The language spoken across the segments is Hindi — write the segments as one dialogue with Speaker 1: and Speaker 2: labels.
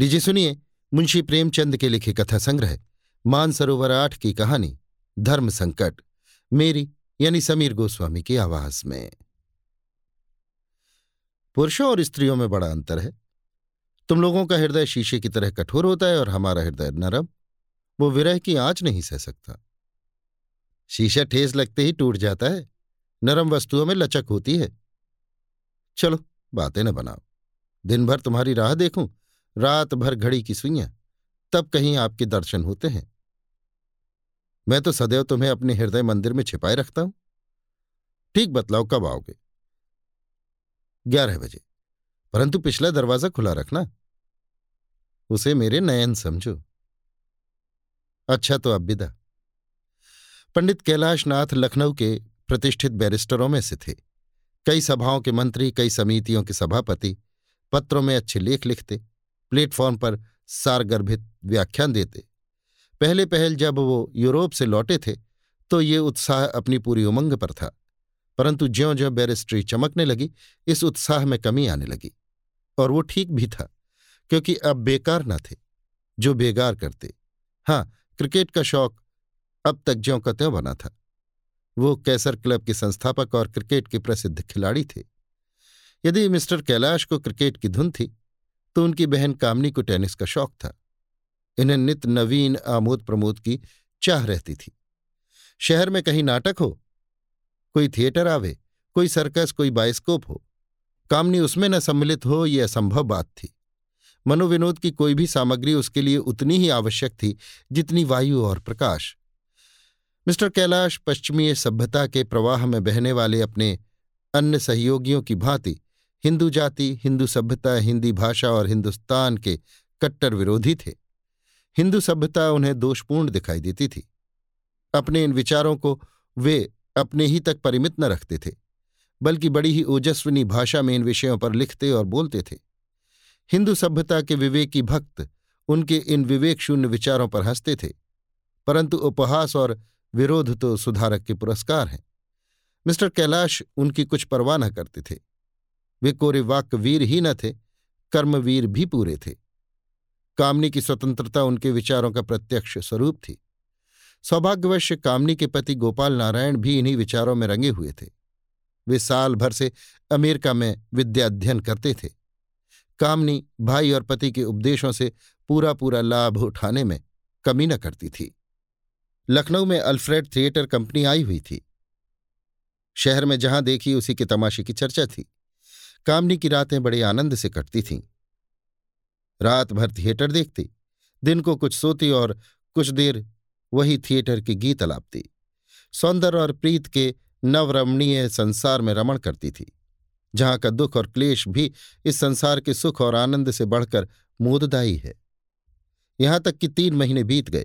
Speaker 1: लीजिए सुनिए मुंशी प्रेमचंद के लिखे कथा संग्रह, मानसरोवर आठ की कहानी, धर्म संकट, मेरी यानी समीर गोस्वामी की आवाज़ में। पुरुषों और स्त्रियों में बड़ा अंतर है। तुम लोगों का हृदय शीशे की तरह कठोर होता है और हमारा हृदय नरम, वो विरह की आँच नहीं सह सकता। शीशा ठेस लगते ही टूट जाता है, नरम वस्तुओं में लचक होती है। चलो, बातें न बनाओ। दिन भर तुम्हारी राह देखूँ रात भर घड़ी की सुइयाँ, तब कहीं आपके दर्शन होते हैं। मैं तो सदैव तुम्हें अपने हृदय मंदिर में छिपाए रखता हूँ। ठीक बतलाओ, कब आओगे? ग्यारह बजे। परंतु पिछला दरवाज़ा खुला रखना। उसे मेरे नयन समझो। अच्छा तो अब विदा। पंडित कैलाशनाथ लखनऊ के प्रतिष्ठित बैरिस्टरों में से थे। कई सभाओं के मंत्री, कई समितियों के सभापति, पत्रों में अच्छे लेख लिखते। प्लेटफॉर्म पर सारगर्भित व्याख्यान देते। पहले पहल जब वो यूरोप से लौटे थे तो ये उत्साह अपनी पूरी उमंग पर था। परंतु ज्यो ज्यो बैरिस्ट्री चमकने लगी, इस उत्साह में कमी आने लगी। और वो ठीक भी था, क्योंकि अब बेकार न थे, जो बेगार करते। हाँ क्रिकेट का शौक अब तक ज्यों का त्यों बना था। वो कैसर क्लब के संस्थापक और क्रिकेट के प्रसिद्ध खिलाड़ी थे। यदि मिस्टर कैलाश को क्रिकेट की धुन थी तो उनकी बहन कामनी को टेनिस का शौक था। इन्हें नित नवीन आमोद प्रमोद की चाह रहती थी। शहर में कहीं नाटक हो, कोई थिएटर आवे, कोई सर्कस, कोई बायोस्कोप हो, कामनी उसमें न सम्मिलित हो, ये असंभव बात थी। मनोविनोद की कोई भी सामग्री उसके लिए उतनी ही आवश्यक थी, जितनी वायु और प्रकाश। मिस्टर कैलाश पश्चिमी सभ्यता के प्रवाह में बहने वाले अपने अन्य सहयोगियों की भांति हिंदू जाति, हिंदू सभ्यता, हिंदी भाषा और हिंदुस्तान के कट्टर विरोधी थे। हिंदू सभ्यता उन्हें दोषपूर्ण दिखाई देती थी। अपने इन विचारों को वे अपने ही तक परिमित न रखते थे, बल्कि बड़ी ही ओजस्विनी भाषा में इन विषयों पर लिखते और बोलते थे। हिंदू सभ्यता के विवेकी भक्त उनके इन विवेक शून्य विचारों पर हँसते थे, परंतु उपहास और विरोध तो सुधारक के पुरस्कार हैं। मिस्टर कैलाश उनकी कुछ परवाह न करते थे। वे कोरे वीर ही न थे कर्मवीर भी पूरे थे। कामनी की स्वतंत्रता उनके विचारों का प्रत्यक्ष स्वरूप थी। सौभाग्यवश कामनी के पति गोपाल नारायण भी इन्हीं विचारों में रंगे हुए थे। वे साल भर से अमेरिका में विद्या अध्ययन करते थे। कामनी भाई और पति के उपदेशों से पूरा पूरा लाभ उठाने में कमी न करती थी। लखनऊ में अल्फ्रेड थिएटर कंपनी आई हुई थी। शहर में जहाँ देखी उसी के तमाशे की चर्चा थी। कामनी की रातें बड़े आनंद से कटती थीं। रात भर थिएटर देखती, दिन को कुछ सोती और कुछ देर वही थिएटर के गीत अलापती। सौंदर्य और प्रीत के नवरमणीय संसार में रमण करती थी, जहाँ का दुख और क्लेश भी इस संसार के सुख और आनंद से बढ़कर मोददायी है। यहाँ तक कि तीन महीने बीत गए।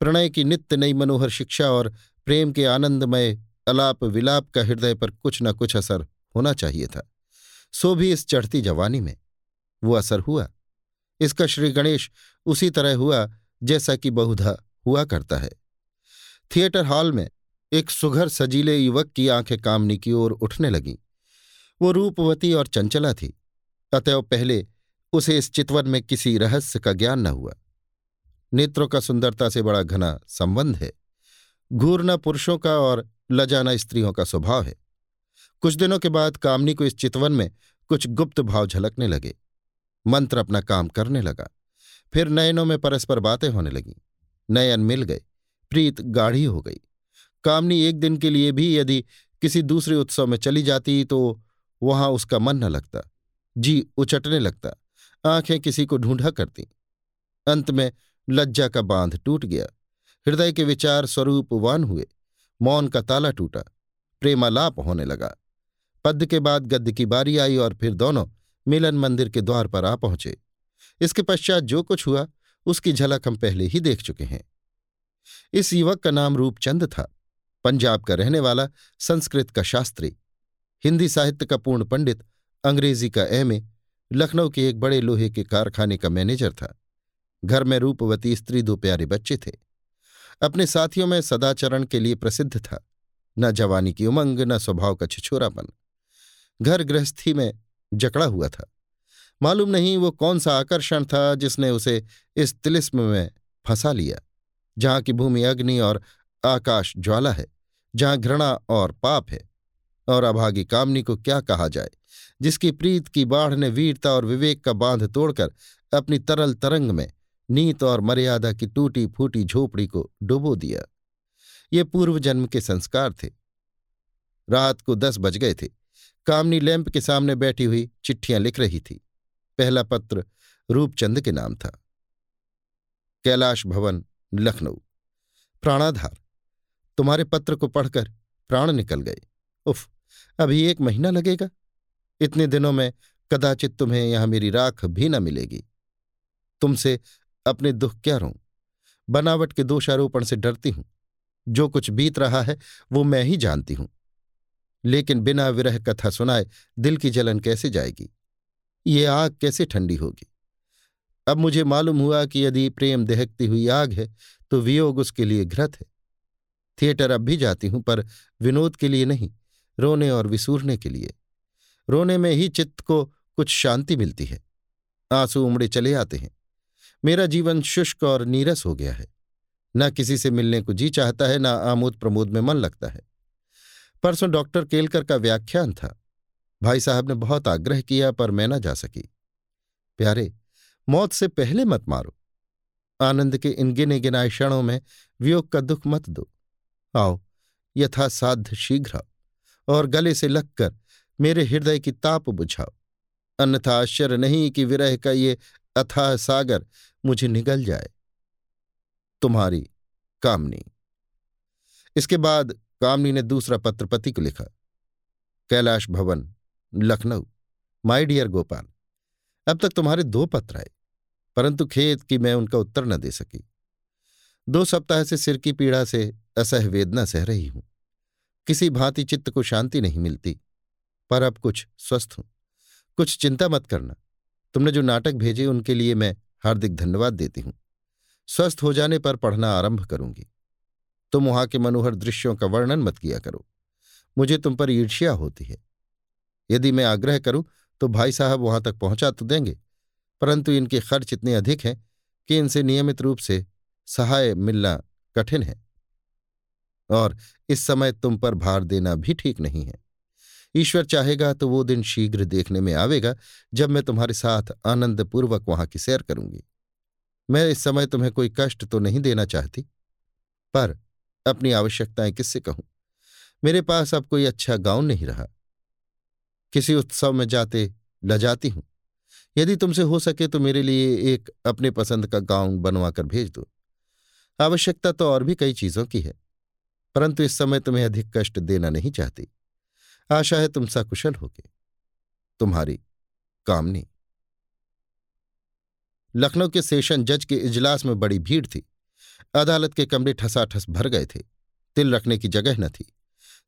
Speaker 1: प्रणय की नित्य नई मनोहर शिक्षा और प्रेम के आनंदमय अलाप विलाप का हृदय पर कुछ न कुछ असर होना चाहिए था। सो भी इस चढ़ती जवानी में। वो असर हुआ। इसका श्री गणेश उसी तरह हुआ जैसा कि बहुधा हुआ करता है। थिएटर हॉल में एक सुघर सजीले युवक की आँखें कामनी की ओर उठने लगीं। वो रूपवती और चंचला थी, अतएव पहले उसे इस चितवन में किसी रहस्य का ज्ञान न हुआ। नेत्रों का सुंदरता से बड़ा घना संबंध है। घूरना पुरुषों का और लजाना स्त्रियों का स्वभाव है। कुछ दिनों के बाद कामनी को इस चितवन में कुछ गुप्त भाव झलकने लगे। मंत्र अपना काम करने लगा। फिर नयनों में परस्पर बातें होने लगीं। नयन मिल गए। प्रीत गाढ़ी हो गई। कामनी एक दिन के लिए भी यदि किसी दूसरे उत्सव में चली जाती तो वहाँ उसका मन न लगता। जी उचटने लगता। आँखें किसी को ढूंढा करती। अंत में लज्जा का बाँध टूट गया। हृदय के विचार स्वरूपवान हुए। मौन का ताला टूटा। प्रेमालाप होने लगा। पद्य के बाद गद्य की बारी आई और फिर दोनों मिलन मंदिर के द्वार पर आ पहुँचे। इसके पश्चात जो कुछ हुआ, उसकी झलक हम पहले ही देख चुके हैं। इस युवक का नाम रूपचंद था, पंजाब का रहने वाला, संस्कृत का शास्त्री। हिंदी साहित्य का पूर्ण पंडित, अंग्रेज़ी का एमए लखनऊ के एक बड़े लोहे के कारखाने का मैनेजर था। घर में रूपवती स्त्री दो प्यारे बच्चे थे। अपने साथियों में सदाचरण के लिए प्रसिद्ध था। न जवानी की उमंग, न स्वभाव का छिछोरापन। घर गृहस्थी में जकड़ा हुआ था। मालूम नहीं वो कौन सा आकर्षण था जिसने उसे इस तिलिस्म में फंसा लिया, जहाँ की भूमि अग्नि और आकाश ज्वाला है, जहाँ घृणा और पाप है, और अभागी कामनी को क्या कहा जाए, जिसकी प्रीत की बाढ़ ने वीरता और विवेक का बाँध तोड़कर अपनी तरल तरंग में नीत और मर्यादा की टूटी फूटी झोपड़ी को डुबो दिया। ये पूर्व जन्म के संस्कार थे। रात को दस बज गए थे। कामनी लैंप के सामने बैठी हुई चिट्ठियाँ लिख रही थी। पहला पत्र रूपचंद के नाम था। कैलाश भवन, लखनऊ। प्राणाधार। तुम्हारे पत्र को पढ़कर प्राण निकल गए। उफ, अभी एक महीना लगेगा। इतने दिनों में कदाचित तुम्हें यहाँ मेरी राख भी न मिलेगी। तुमसे अपने दुख क्या रहूँ बनावट के दोषारोपण से डरती हूँ। जो कुछ बीत रहा है, वो मैं ही जानती हूँ। लेकिन बिना विरह कथा सुनाए दिल की जलन कैसे जाएगी? ये आग कैसे ठंडी होगी? अब मुझे मालूम हुआ कि यदि प्रेम दहकती हुई आग है तो वियोग उसके लिए घृत है। थिएटर अब भी जाती हूँ, पर विनोद के लिए नहीं, रोने और विसूरने के लिए। रोने में ही चित्त को कुछ शांति मिलती है। आँसू उमड़े चले आते हैं। मेरा जीवन शुष्क और नीरस हो गया है। न किसी से मिलने को जी चाहता है, न आमोद प्रमोद में मन लगता है। परसों डॉक्टर केलकर का व्याख्यान था। भाई साहब ने बहुत आग्रह किया, पर मैं ना जा सकी। प्यारे, मौत से पहले मत मारो। आनंद के इन गिने गिनाए क्षणों में वियोग का दुख मत दो। आओ, यथासाध्य शीघ्र और गले से लगकर मेरे हृदय की ताप बुझाओ। अन्यथा आश्चर्य नहीं कि विरह का ये अथाह सागर मुझे निगल जाए। तुम्हारी कामनी। इसके बाद कामनी ने दूसरा पत्र पति को लिखा, कैलाश भवन, लखनऊ। माय डियर गोपाल, अब तक तुम्हारे दो पत्र आए, परंतु खेत की मैं उनका उत्तर न दे सकी। दो सप्ताह से सिर की पीड़ा से असह वेदना सह रही हूँ। किसी भांति चित्त को शांति नहीं मिलती, पर अब कुछ स्वस्थ हूँ। कुछ चिंता मत करना। तुमने जो नाटक भेजे उनके लिए मैं हार्दिक धन्यवाद देती हूँ। स्वस्थ हो जाने पर पढ़ना आरंभ करूँगी। तुम वहाँ के मनोहर दृश्यों का वर्णन मत किया करो। मुझे तुम पर ईर्ष्या होती है। यदि मैं आग्रह करूँ तो भाई साहब वहाँ तक पहुँचा तो देंगे, परंतु इनके खर्च इतने अधिक हैं कि इनसे नियमित रूप से सहाय मिलना कठिन है। और इस समय तुम पर भार देना भी ठीक नहीं है। ईश्वर चाहेगा तो वो दिन शीघ्र देखने में आवेगा, जब मैं तुम्हारे साथ आनंदपूर्वक वहाँ की सैर करूँगी। मैं इस समय तुम्हें कोई कष्ट तो नहीं देना चाहती, पर अपनी आवश्यकताएँ किससे कहूँ? मेरे पास अब कोई अच्छा गाउन नहीं रहा। किसी उत्सव में जाते लजाती हूँ। यदि तुमसे हो सके तो मेरे लिए एक अपने पसंद का गाउन बनवाकर भेज दो। आवश्यकता तो और भी कई चीज़ों की है, परंतु इस समय तुम्हें अधिक कष्ट देना नहीं चाहती। आशा है तुम सकुशल होगे। तुम्हारी कामनी। लखनऊ के सेशन जज के इजलास में बड़ी भीड़ थी। अदालत के कमरे ठसाठस भर गए थे। तिल रखने की जगह न थी।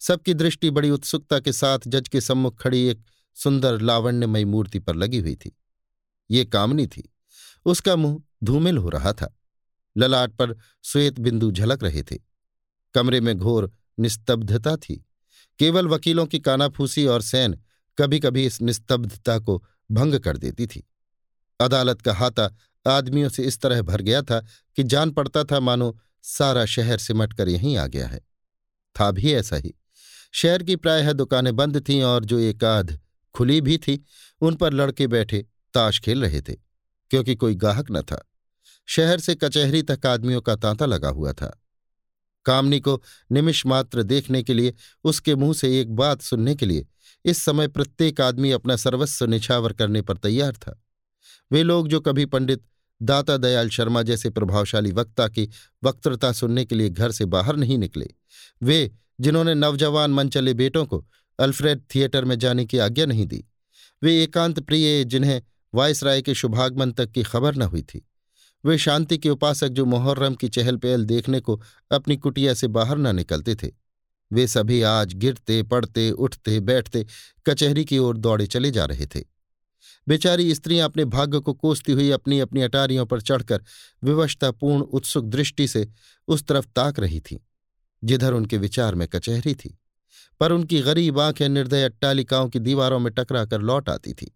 Speaker 1: सबकी दृष्टि बड़ी उत्सुकता के साथ जज के सम्मुख खड़ी एक सुंदर लावण्यमयी मूर्ति पर लगी हुई थी। ये कामनी थी। उसका मुँह धूमिल हो रहा था। ललाट पर श्वेत बिंदु झलक रहे थे। कमरे में घोर निस्तब्धता थी। केवल वकीलों की कानाफूसी और सैन कभी कभी इस निस्तब्धता को भंग कर देती थी। अदालत का हाथा आदमियों से इस तरह भर गया था कि जान पड़ता था, मानो सारा शहर सिमट कर यहीं आ गया है। था भी ऐसा ही। शहर की प्रायः दुकानें बंद थीं और जो एक आध खुली भी थी, उन पर लड़के बैठे ताश खेल रहे थे, क्योंकि कोई गाहक न था। शहर से कचहरी तक आदमियों का तांता लगा हुआ था। कामनी को निमिष मात्र देखने के लिए, उसके मुँह से एक बात सुनने के लिए, इस समय प्रत्येक आदमी अपना सर्वस्व निछावर करने पर तैयार था। वे लोग जो कभी पंडित दाता दयाल शर्मा जैसे प्रभावशाली वक्ता की वक्तृता सुनने के लिए घर से बाहर नहीं निकले। वे, जिन्होंने नवजवान मनचले बेटों को अल्फ्रेड थिएटर में जाने की आज्ञा नहीं दी, वे एकांत प्रिय जिन्हें वायसराय के शुभागमन तक की खबर न हुई थी। वे शांति के उपासक जो मोहर्रम की चहल पहल देखने को अपनी कुटिया से बाहर न निकलते थे। वे सभी आज गिरते पड़ते उठते, बैठते कचहरी की ओर दौड़े चले जा रहे थे। बेचारी स्त्रियाँ अपने भाग्य को कोसती हुई अपनी अपनी अटारियों पर चढ़कर विवशतापूर्ण, उत्सुक दृष्टि से उस तरफ़ ताक रही थीं, जिधर उनके विचार में कचहरी थी, पर उनकी गरीब आँखें निर्दय अट्टालिकाओं की दीवारों में टकरा कर लौट आती थी।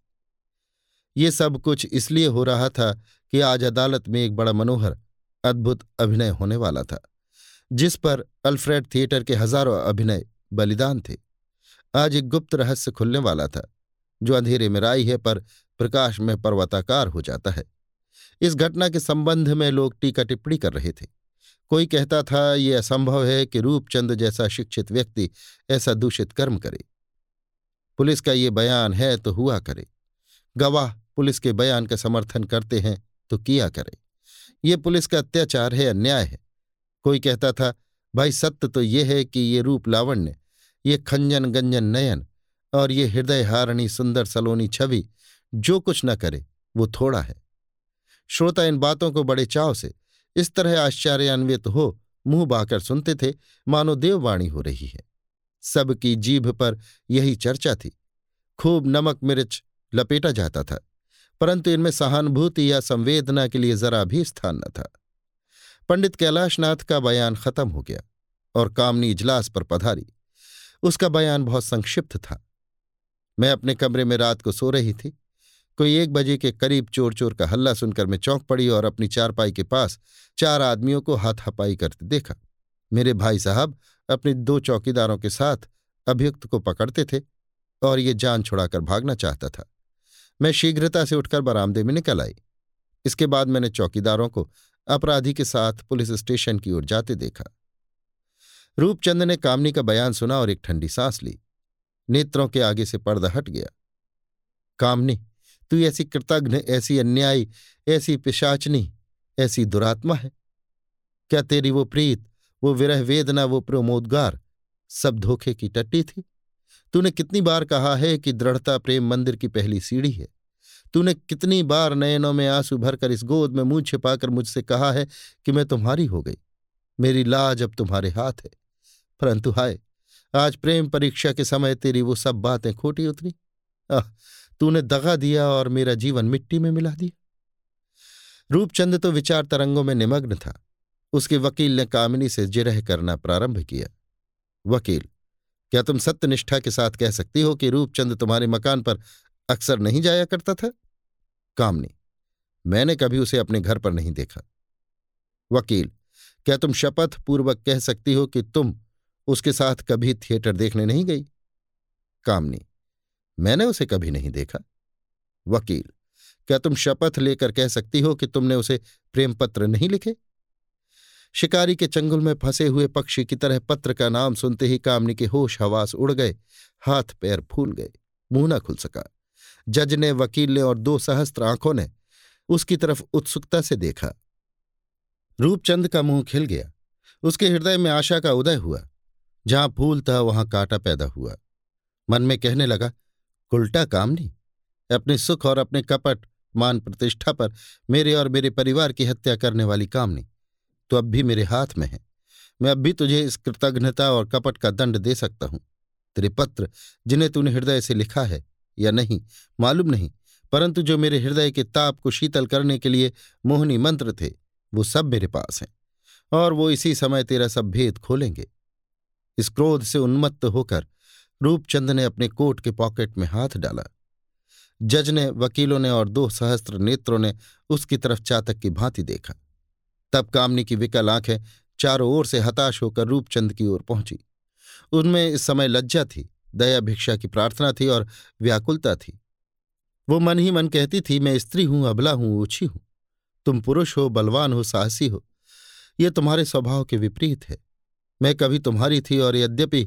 Speaker 1: ये सब कुछ इसलिए हो रहा था कि आज अदालत में एक बड़ा मनोहर, अद्भुत अभिनय होने वाला था, जिस पर अल्फ्रेड थिएटर के हज़ारों अभिनय बलिदान थे। आज एक गुप्त रहस्य खुलने वाला था। जो अंधेरे में राई है, पर प्रकाश में पर्वताकार हो जाता है। इस घटना के संबंध में लोग टीका टिप्पणी कर रहे थे। कोई कहता था, ये असंभव है कि रूपचंद जैसा शिक्षित व्यक्ति ऐसा दूषित कर्म करे। पुलिस का ये बयान है तो हुआ करे। गवाह पुलिस के बयान का समर्थन करते हैं तो किया करे। ये पुलिस का अत्याचार है, अन्याय है। कोई कहता था, भाई सत्य तो ये है कि ये रूप लावण्य, ये खंजन गंजन नयन और ये हृदय हारणी सुंदर सलोनी छवि जो कुछ न करे, वो थोड़ा है। श्रोता इन बातों को बड़े चाव से, इस तरह आश्चर्यान्वित हो, मुँह बाकर सुनते थे, मानो देववाणी हो रही है। सबकी जीभ पर यही चर्चा थी। खूब नमक मिर्च लपेटा जाता था, परंतु इनमें सहानुभूति या संवेदना के लिए जरा भी स्थान न था। पंडित कैलाशनाथ का बयान खत्म हो गया और कामनी इजलास पर पधारी। उसका बयान बहुत संक्षिप्त था। मैं अपने कमरे में रात को सो रही थी। कोई एक बजे के करीब चोर चोर का हल्ला सुनकर मैं चौंक पड़ी और अपनी चारपाई के पास चार आदमियों को हाथ हाथापाई करते देखा। मेरे भाई साहब अपने दो चौकीदारों के साथ अभियुक्त को पकड़ते थे और ये जान छुड़ाकर भागना चाहता था। मैं शीघ्रता से उठकर बरामदे में निकल आई। इसके बाद मैंने चौकीदारों को अपराधी के साथ पुलिस स्टेशन की ओर जाते देखा। रूपचंद ने कामनी का बयान सुना और एक ठंडी सांस ली। नेत्रों के आगे से पर्दा हट गया। कामनी, तू ऐसी कृतघ्न, ऐसी अन्यायी, ऐसी पिशाचनी, ऐसी दुरात्मा है। क्या तेरी वो प्रीत, वो विरह वेदना, वो प्रमोदगार सब धोखे की टट्टी थी? तूने कितनी बार कहा है कि दृढ़ता प्रेम मंदिर की पहली सीढ़ी है? तूने कितनी बार नयनों में आँसू भरकर इस गोद में मुँह छिपाकर मुझसे कहा है कि मैं तुम्हारी हो गई। मेरी लाज अब तुम्हारे हाथ है। परंतु हाय आज प्रेम परीक्षा के समय तेरी वो सब बातें खोटी उतरी। आह, तूने दगा दिया और मेरा जीवन मिट्टी में मिला दिया। रूपचंद तो विचार तरंगों में निमग्न था। उसके वकील ने कामिनी से जिरह करना प्रारंभ किया। वकील, क्या तुम सत्यनिष्ठा के साथ कह सकती हो कि रूपचंद तुम्हारे मकान पर अक्सर नहीं जाया करता था? कामनी, मैंने कभी उसे अपने घर पर नहीं देखा। वकील, क्या तुम शपथ पूर्वक कह सकती हो कि तुम उसके साथ कभी थिएटर देखने नहीं गई। कामनी, मैंने उसे कभी नहीं देखा। वकील, क्या तुम शपथ लेकर कह सकती हो कि तुमने उसे प्रेम पत्र नहीं लिखे? शिकारी के चंगुल में फंसे हुए पक्षी की तरह पत्र का नाम सुनते ही कामनी के होश हवास उड़ गए, हाथ पैर फूल गए, मुँह न खुल सका। जज ने, वकील ने और दो सहस्त्र आँखों ने उसकी तरफ़ उत्सुकता से देखा। रूपचंद का मुँह खिल गया। उसके हृदय में आशा का उदय हुआ। जहाँ फूल था, वहाँ कांटा पैदा हुआ। मन में कहने लगा, उल्टा काम नहीं, अपने सुख और अपने कपट, मान प्रतिष्ठा पर मेरे और मेरे परिवार की हत्या करने वाली कामनी तो अब भी मेरे हाथ में है। मैं अब भी तुझे इस कृतघ्नता और कपट का दंड दे सकता हूँ। तेरे पत्र, जिन्हें तूने हृदय से लिखा है, या नहीं, मालूम नहीं, परंतु जो मेरे हृदय के ताप को शीतल करने के लिए मोहनी मंत्र थे, वो सब मेरे पास हैं, और वो इसी समय तेरा सब भेद खोलेंगे। इस क्रोध से उन्मत्त होकर रूपचंद ने अपने कोट के पॉकेट में हाथ डाला। जज ने, वकीलों ने और दो सहस्त्र नेत्रों ने उसकी तरफ़ चातक की भांति देखा। तब कामनी की विकल आँखें चारों ओर से हताश होकर रूपचंद की ओर पहुँची। उनमें इस समय लज्जा थी, दया भिक्षा की प्रार्थना थी और व्याकुलता थी। वो मन ही मन कहती थी, मैं स्त्री हूँ, अबला हूँ ऊछी हूँ। तुम पुरुष हो, बलवान हो, साहसी हो। ये तुम्हारे स्वभाव के विपरीत है। मैं कभी तुम्हारी थी और यद्यपि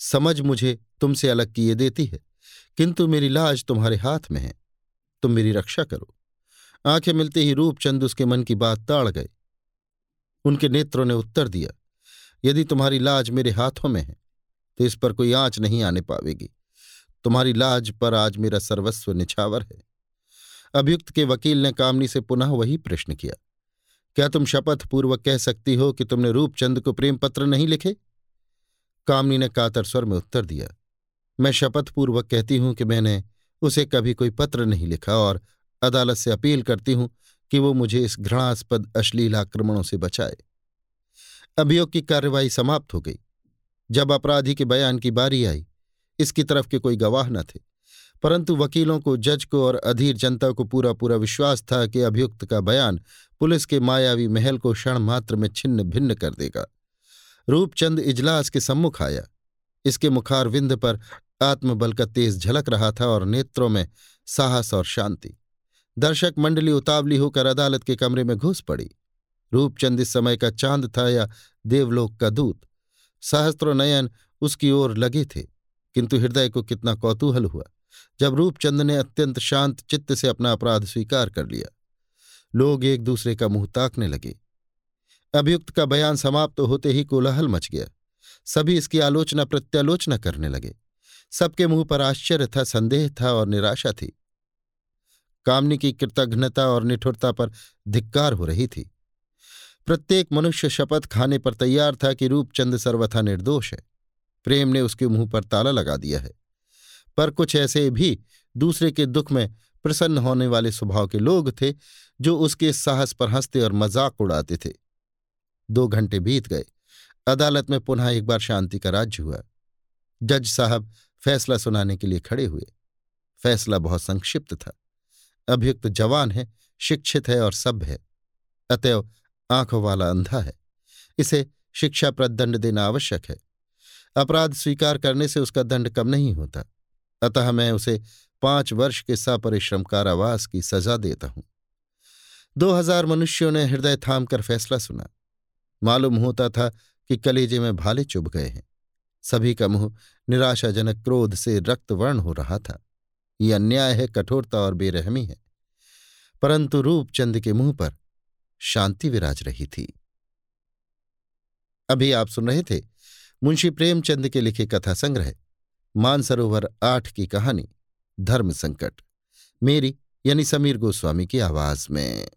Speaker 1: समझ मुझे तुमसे अलग किए देती है, किंतु मेरी लाज तुम्हारे हाथ में है। तुम मेरी रक्षा करो। आँखें मिलते ही रूपचंद उसके मन की बात ताड़ गए। उनके नेत्रों ने उत्तर दिया, यदि तुम्हारी लाज मेरे हाथों में है तो इस पर कोई आँच नहीं आने पावेगी। तुम्हारी लाज पर आज मेरा सर्वस्व निछावर है। अभियुक्त के वकील ने कामनी से पुनः वही प्रश्न किया। क्या तुम शपथ पूर्वक कह सकती हो कि तुमने रूपचंद को प्रेम पत्र नहीं लिखे? कामनी ने कातर स्वर में उत्तर दिया, मैं शपथ पूर्वक कहती हूँ कि मैंने उसे कभी कोई पत्र नहीं लिखा और अदालत से अपील करती हूँ कि वो मुझे इस घृणास्पद अश्लील आक्रमणों से बचाए। अभियोग की कार्यवाही समाप्त हो गई। जब अपराधी के बयान की बारी आई, इसकी तरफ़ के कोई गवाह न थे, परंतु वकीलों को, जज को और अधीर जनता को पूरा पूरा विश्वास था कि अभियुक्त का बयान पुलिस के मायावी महल को क्षण मात्र में छिन्न भिन्न कर देगा। रूपचंद इजलास के सम्मुख आया। इसके मुखारविंद पर आत्मबल का तेज झलक रहा था और नेत्रों में साहस और शांति। दर्शक मंडली उतावली होकर अदालत के कमरे में घुस पड़ी। रूपचंद इस समय का चाँद था या देवलोक का दूत। सहस्त्रों नयन उसकी ओर लगे थे, किंतु हृदय को कितना कौतूहल हुआ, जब रूपचंद ने अत्यंत शांत चित्त से अपना अपराध स्वीकार कर लिया। लोग एक दूसरे का मुँह ताकने लगे। अभियुक्त का बयान समाप्त होते ही कोलाहल मच गया। सभी इसकी आलोचना प्रत्यालोचना करने लगे। सबके मुँह पर आश्चर्य था, संदेह था और निराशा थी। कामनी की कृतघ्नता और निठुरता पर धिक्कार हो रही थी। प्रत्येक मनुष्य शपथ खाने पर तैयार था कि रूपचंद सर्वथा निर्दोष है। प्रेम ने उसके मुँह पर ताला लगा दिया है। पर कुछ ऐसे भी दूसरे के दुख में प्रसन्न होने वाले स्वभाव के लोग थे जो उसके साहस पर हँसते और मज़ाक उड़ाते थे। दो घंटे बीत गए। अदालत में पुनः एक बार शांति का राज्य हुआ। जज साहब फैसला सुनाने के लिए खड़े हुए। फैसला बहुत संक्षिप्त था। अभियुक्त जवान है, शिक्षित है और सभ्य है। अतएव आँखों वाला अंधा है। इसे शिक्षाप्रद दंड देना आवश्यक है। अपराध स्वीकार करने से उसका दंड कम नहीं होता। अतः मैं उसे पाँच वर्ष के सपरिश्रम कारावास की सजा देता हूँ। दो हज़ार मनुष्यों ने हृदय थाम कर फैसला सुना। मालूम होता था कि कलेजे में भाले चुभ गए हैं। सभी का मुँह निराशाजनक क्रोध से रक्तवर्ण हो रहा था। ये अन्याय है, कठोरता और बेरहमी है। परंतु रूपचंद के मुँह पर शांति विराज रही थी। अभी आप सुन रहे थे मुंशी प्रेमचंद के लिखे कथा संग्रह, मानसरोवर आठ की कहानी, धर्म संकट। मेरी यानी समीर गोस्वामी की आवाज़ में।